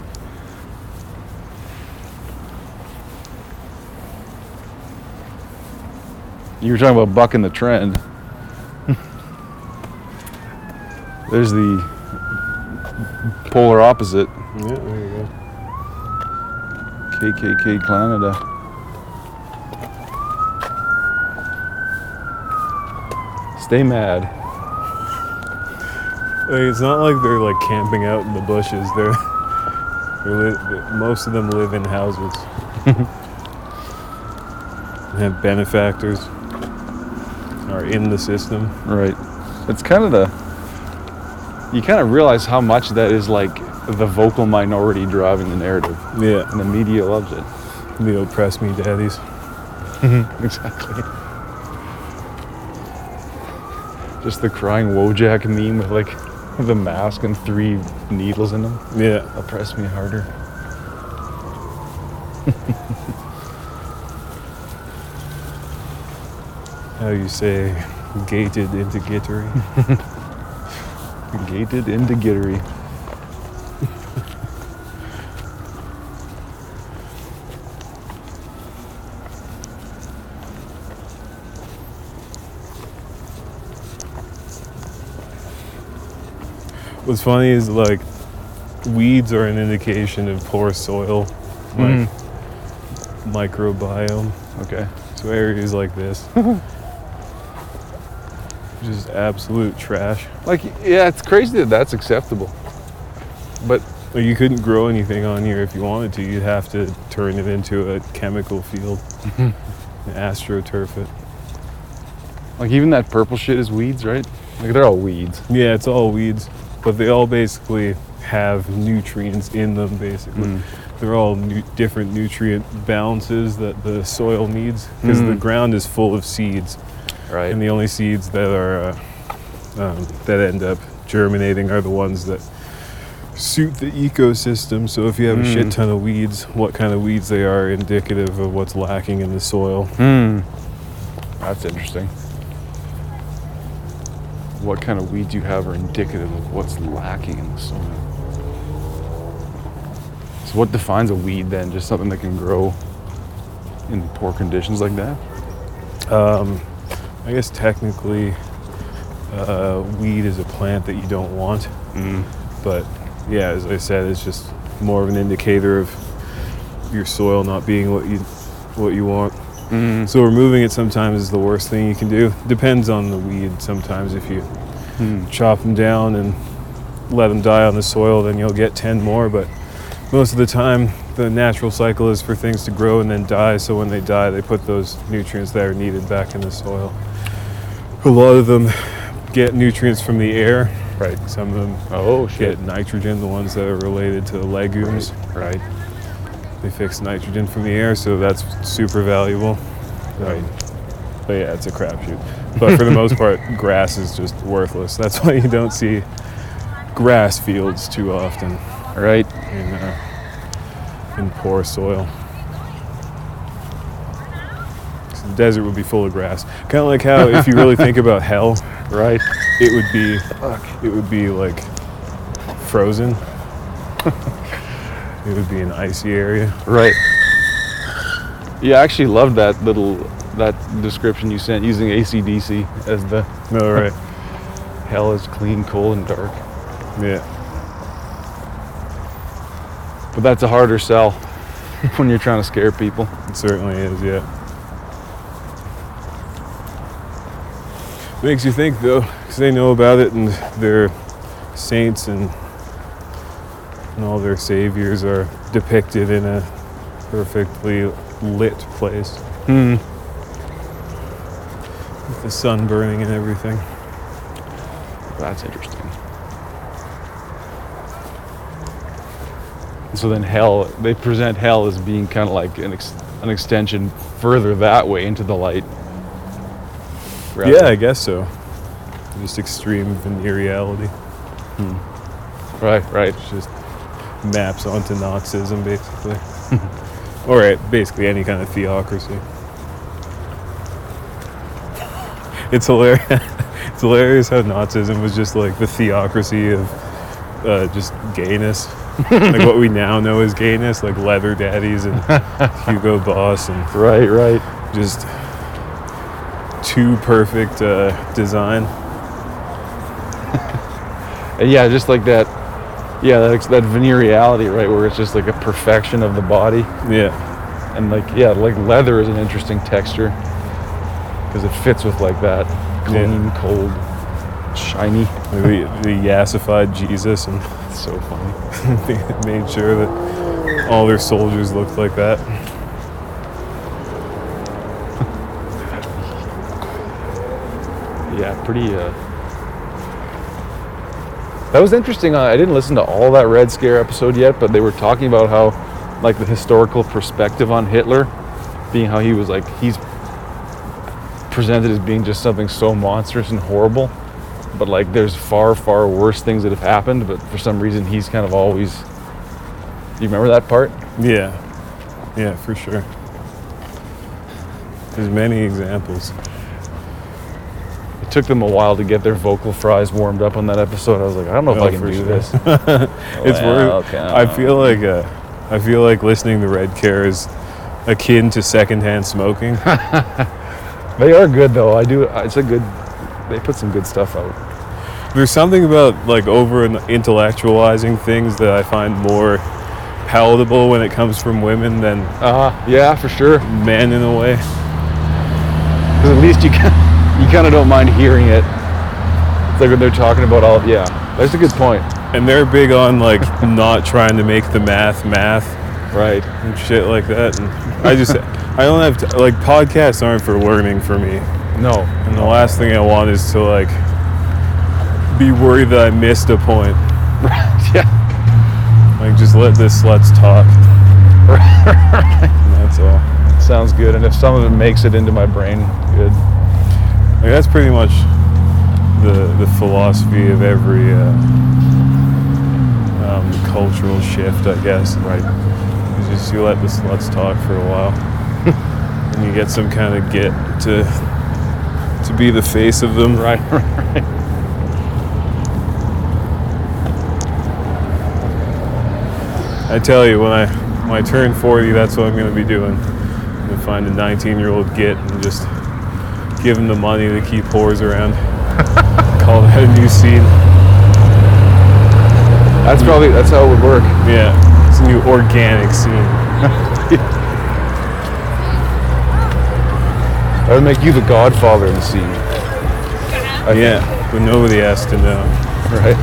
You were talking about bucking the trend. There's the polar opposite, Yeah, there you go. KKK Canada. Stay mad. Like, it's not like they're like camping out in the bushes. They're, they're li- most of them live in houses. have benefactors. Are in the system. Right. It's kind of the. You kind of realize how much that is like the vocal minority driving the narrative, Yeah, and the media loves it. the oppress me daddies. Mm-hmm. Exactly. Just the crying Wojak meme with like the mask and three needles in them. Yeah, Oppress me harder. how you say, gated into gittery. Gated into gittery. What's funny is like weeds are an indication of poor soil, like mm-hmm. microbiome. Okay. So areas like this, just absolute trash. Like, yeah, it's crazy that that's acceptable. But Like you couldn't grow anything on here if you wanted to. You'd have to turn it into a chemical field, mm-hmm. and astroturf it. like, even that purple shit is weeds, right? Like, they're all weeds. Yeah, it's all weeds, but they all basically have nutrients in them. Basically, Mm. they're all nu- different nutrient balances that the soil needs because the Mm. ground is full of seeds, Right. and the only seeds that are uh, um, that end up germinating are the ones that suit the ecosystem. So if you have a shit Mm. ton of weeds, what kind of weeds they are indicative of what's lacking in the soil. Hmm. That's interesting. What kind of weeds you have are indicative of what's lacking in the soil. So, what defines a weed then? Just something that can grow in poor conditions like that? Um, I guess technically, uh, weed is a plant that you don't want. Mm. But yeah, as I said, it's just more of an indicator of your soil not being what you what you want. Mm. So removing it sometimes is the worst thing you can do. Depends on the weed. Sometimes if you Hmm. chop them down and let them die on the soil, then you'll get 10 more. But most of the time, the natural cycle is for things to grow and then die. So when they die, they put those nutrients that are needed back in the soil. A lot of them get nutrients from the air. Right. Some of them Oh, shit. get nitrogen, the ones that are related to legumes. Right. They fix nitrogen from the air, so that's super valuable. Right. Um, but yeah, it's a crapshoot. But for the most part, grass is just worthless. That's why you don't see grass fields too often Right. in uh, in poor soil. 'Cause The desert would be full of grass. Kind of like how, if you really think about hell, Right. it would be it would be like frozen. it would be an icy area. Right. Yeah, I actually loved that little that description you sent using ACDC as the No, right. hell is clean, cold, and dark. Yeah. But that's a harder sell when you're trying to scare people. It certainly is, yeah. Makes you think though, because they know about it and they're saints and, and all their saviors are depicted in a perfectly lit place. Hmm. With the sun burning and everything. That's interesting. So then hell, they present hell as being kind of like an, ex- an extension further that way into the light. Rather- Yeah, I guess so. Just extreme veneer reality. Right, right. It's just maps onto Nazism, basically. or uh, basically any kind of theocracy. It's hilarious. it's hilarious how Nazism was just like the theocracy of uh, just gayness. like what we now know as gayness, like leather daddies and Hugo Boss and Right, right. just too perfect uh, design. Yeah, just like that. Yeah, that, that veneer reality, right, where it's just like a perfection of the body. Yeah. And like, yeah, like leather is an interesting texture because it fits with like that clean, cold, shiny. The, the yassified Jesus and It's so funny. they made sure that all their soldiers looked like that. Yeah, pretty. Uh... That was interesting. I didn't listen to all that Red Scare episode yet, but they were talking about how, like, the historical perspective on Hitler, being how he was like he's presented as being just something so monstrous and horrible, but like there's far, far worse things that have happened. But for some reason, he's kind of always. Do you remember that part? Yeah. Yeah, for sure. There's many examples. It took them a while to get their vocal fries warmed up on that episode. I was like, I don't know if Oh, I can do sure. this. it's Well, worth. I feel like uh, I feel like listening to Red Scare is akin to secondhand smoking. They are good though. I do. It's a good. They put some good stuff out. There's something about like over intellectualizing things that I find more palatable when it comes from women than Uh yeah, for sure. men in a way. Because at least you can, kind of don't mind hearing it. It's like when they're talking about all. Yeah, that's a good point. And they're big on like not trying to make the math math Right. and shit like that. And I just I don't have to, like podcasts aren't for learning for me. No. And the last thing I want is to like be worried that I missed a point. Right. yeah. Like just let this let's talk. And that's all. Sounds good. And if some of it makes it into my brain, good. Like that's pretty much the the philosophy of every uh, um, cultural shift, I guess. Right. You just you let the sluts talk for a while, and you get some kind of get to to be the face of them. Right. I tell you, when I when I turn 40, that's what I'm going to be doing. I'm going to find a 19 year old git and just give him the money to keep whores around. Call that a new scene. That's probably that's how it would work. Yeah, it's a new organic scene. That would make you the Godfather in the scene. I think. Yeah, but nobody has to know. Right.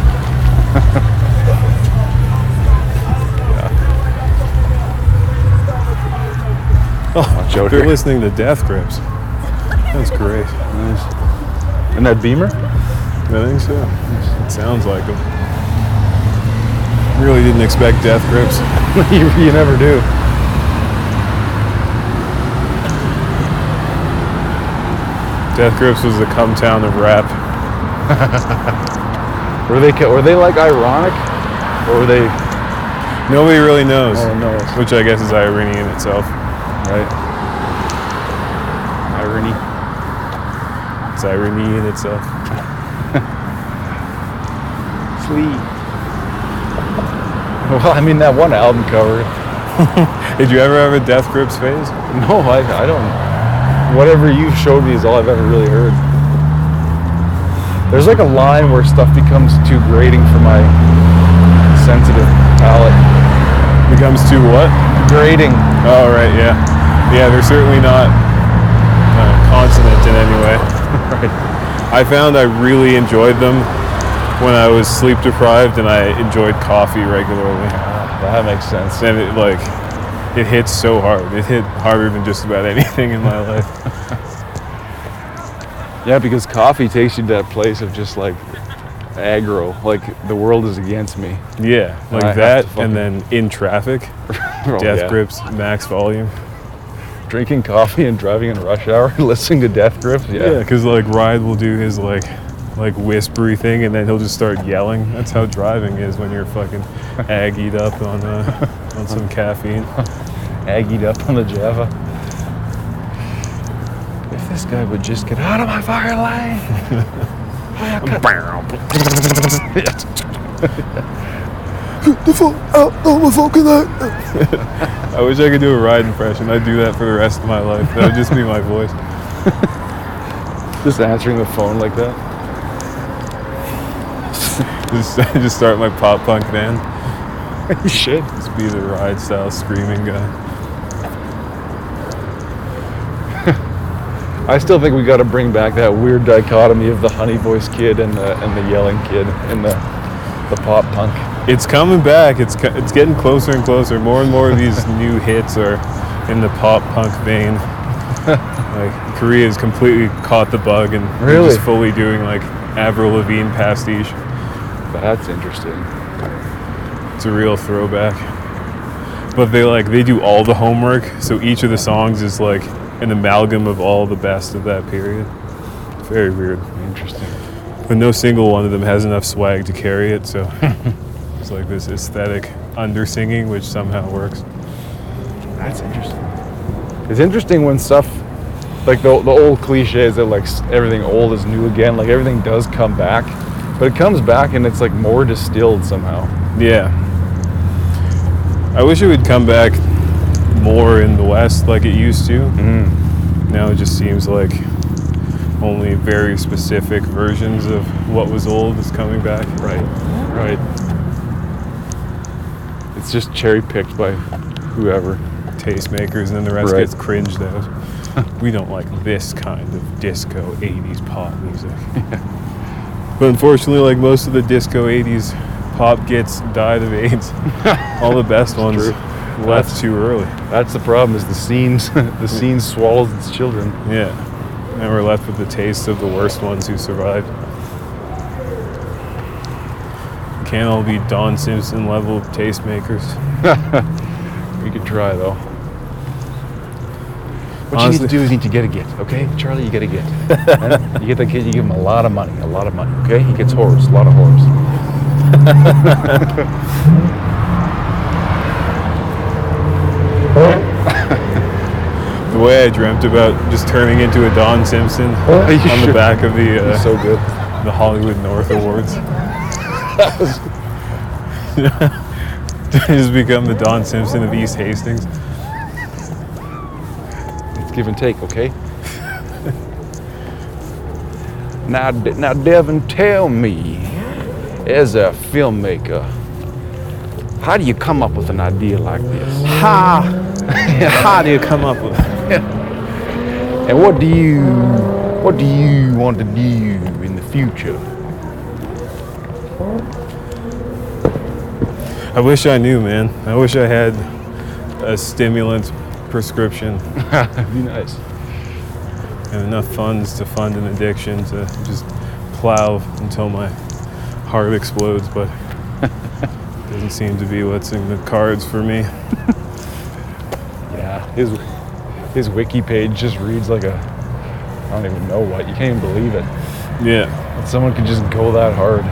Out They're here. listening to Death Grips. That's great. Nice. And that Beamer? I think so. It sounds like them. Really didn't expect Death Grips. you, you never do. Death Grips was the come town of rap. Were they were they like ironic, or were they? Nobody really knows. Oh, no one knows. Which I guess is irony in itself. Right. Irony. It's irony in itself. Sweet. Well, I mean that one album cover. Did you ever have a Death Grips phase? No, I, I don't. Whatever you showed me is all I've ever really heard. There's like a line where stuff becomes too grating for my sensitive palate. Becomes too what? Grating. Oh, right, yeah. Yeah, they're certainly not uh, consonant in any way. I found I really enjoyed them when I was sleep deprived and I enjoyed coffee regularly. That makes sense. And it like it hits so hard. It hit harder than just about anything in my life. Yeah, because coffee takes you to that place of just like aggro, like the world is against me. Yeah, like I that, and then in traffic, Oh, death yeah. grips, max volume. Drinking coffee and driving in rush hour, and listening to Death Grips. Yeah, Yeah. because like Ride will do his like like whispery thing, and then he'll just start yelling. That's how driving is when you're fucking aggied up on uh, on some caffeine. Aggied up on the Java. If this guy would just get out of my fucking lane. the fuck out of my fucking I wish I could do a Ride impression. I'd do that for the rest of my life. That would just be my voice. Just answering the phone like that. Just just start my pop punk band. You should. Just be the Ride style screaming guy. I still think we got to bring back that weird dichotomy of the honey voice kid and the and the yelling kid and the the pop punk. It's coming back. It's it's getting closer and closer. More and more of these new hits are in the pop punk vein. like Korea has completely caught the bug and they're Really? just fully doing like Avril Lavigne pastiche. That's interesting. It's a real throwback. But they like they do all the homework, so each of the songs is like an amalgam of all the best of that period. Very weird. Interesting. But no single one of them has enough swag to carry it, so it's like this aesthetic under singing, which somehow works. That's interesting. It's interesting when stuff like the, the old cliches that like everything old is new again. Like everything does come back, but it comes back and it's like more distilled somehow. Yeah. I wish it would come back more in the West like it used to. Mm. Now it just seems like only very specific versions of what was old is coming back. Right. Right. It's just cherry picked by whoever. Tastemakers, and then the rest Right. gets cringed at. we don't like this kind of disco 80s pop music. but unfortunately, like most of the disco 80s pop gets died of AIDS. All the best ones true. left That's- too early. That's the problem. Is the scenes the mm. scene swallows its children. Yeah. And we're left with the taste of the worst ones who survived. Can't all be Don Simpson level tastemakers. We could try though. What Honestly- you need to do is you need to get a get, okay? Charlie, you get a get. Huh? you get the kid, you give him a lot of money, a lot of money, okay? He gets whores, a lot of whores. The way I dreamt about just turning into a Don Simpson You on the back of the uh, so good. the Hollywood North Awards. just become the Don Simpson of East Hastings. It's give and take, okay? now, now, Devin, tell me, as a filmmaker, how do you come up with an idea like this? How? How do you come up with And what do you, what do you want to do in the future? I wish I knew, man. I wish I had a stimulant prescription That'd be nice. and enough funds to fund an addiction to just plow until my heart explodes, but doesn't seem to be what's in the cards for me. Yeah, his his wiki page just reads like a I don't even know what. You can't even believe it. Yeah. That someone could just go that hard.